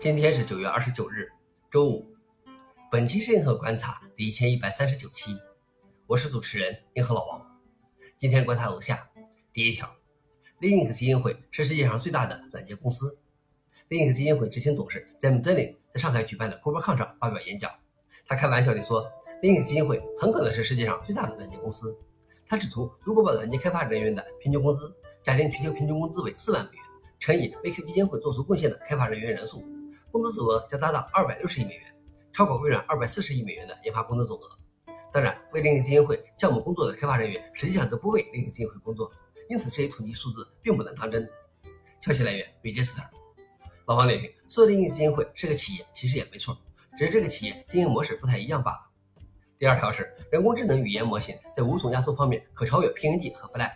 今天是九月二十九日，周五。本期是银河观察第一千一百三十九期，我是主持人银河老王。今天观察如下：第一条，Linux 基金会是世界上最大的软件公司。Linux 基金会执行董事 Zim Zelin 在上海举办的 KubeCon 上发表演讲，他开玩笑地说，Linux 基金会很可能是世界上最大的软件公司。他指出，如果把软件开发人员的平均工资，假定全球平均工资为四万美元，乘以为 Q 基金会做出贡献的开发人员人数。工资总额将达到二百六十亿美元，超过微软二百四十亿美元的研发工资总额。当然，为另一基金会项目工作的开发人员实际上都不为另一基金会工作，因此这些统计数字并不能当真。消息来源：贝杰斯特。老方点评：说另一基金会是个企业，其实也没错，只是这个企业经营模式不太一样罢了。第二条是人工智能语言模型在无损压缩方面可超越 PNG 和 Flag。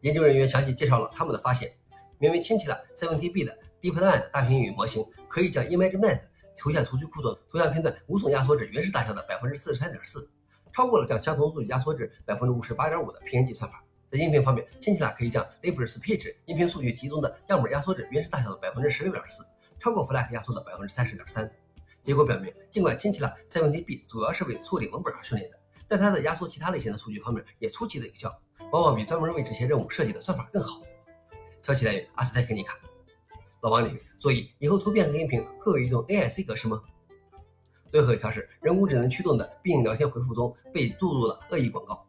研究人员详细介绍了他们的发现。名为亲戚的 7T-B 的 DeepMind 大屏语模型，可以将 ImageNet 图像图序库中图像片段无损压缩至原始大小的百分之四十三点四，超过了将相同数据压缩至百分之五十八点五的 PNG 算法。在音频方面，亲戚俩可以将 LibreSpeech 音频数据集中的样本压缩至原始大小的百分之十六点四，超过 FLAC 压缩的百分之三十点三。结果表明，尽管亲戚俩 7T-B 主要是为处理文本而训练的，但它在压缩其他类型的数据方面也出奇的有效，往往比专门为这些任务设计的算法更好。消息来源：阿斯泰克尼卡。老王点所以以后图片和音频会有一种 AIC 格式吗？最后一条是人工智能驱动的必应聊天回复中被注入了恶意广告。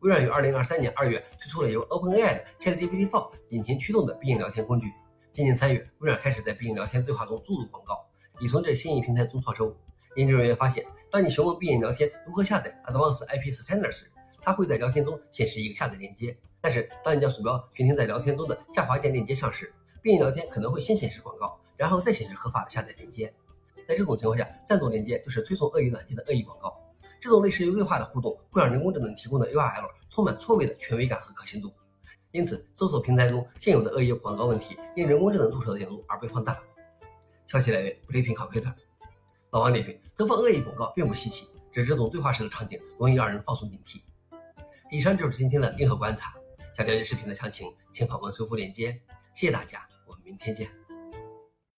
微软于2023年2月推出了由 OpenAI 的 ChatGPT-4 引擎驱动的必应聊天工具。今年3月，微软开始在必应聊天对话中注入广告，以从这新一平台中创收。研究人员发现，当你询问必应聊天如何下载 advance IP Scanner 时，它会在聊天中显示一个下载链接。但是，当你将鼠标平停在聊天中的下滑键链接上时，必应聊天可能会先显示广告，然后再显示合法的下载链接。在这种情况下，暂动链接就是推送恶意软件的恶意广告。这种类似于对话的互动，会让人工智能提供的 URL 充满错位的权威感和可信度。因此，搜索平台中现有的恶意广告问题，因人工智能助手的引入而被放大。消息来源：不 p 考 Computer。老王点评：投放恶意广告并不稀奇，只是这种对话式的场景容易让人放松警惕。以上就是今天的硬核观察。想了解视频的详情，请访问搜狐链接。谢谢大家，明天见。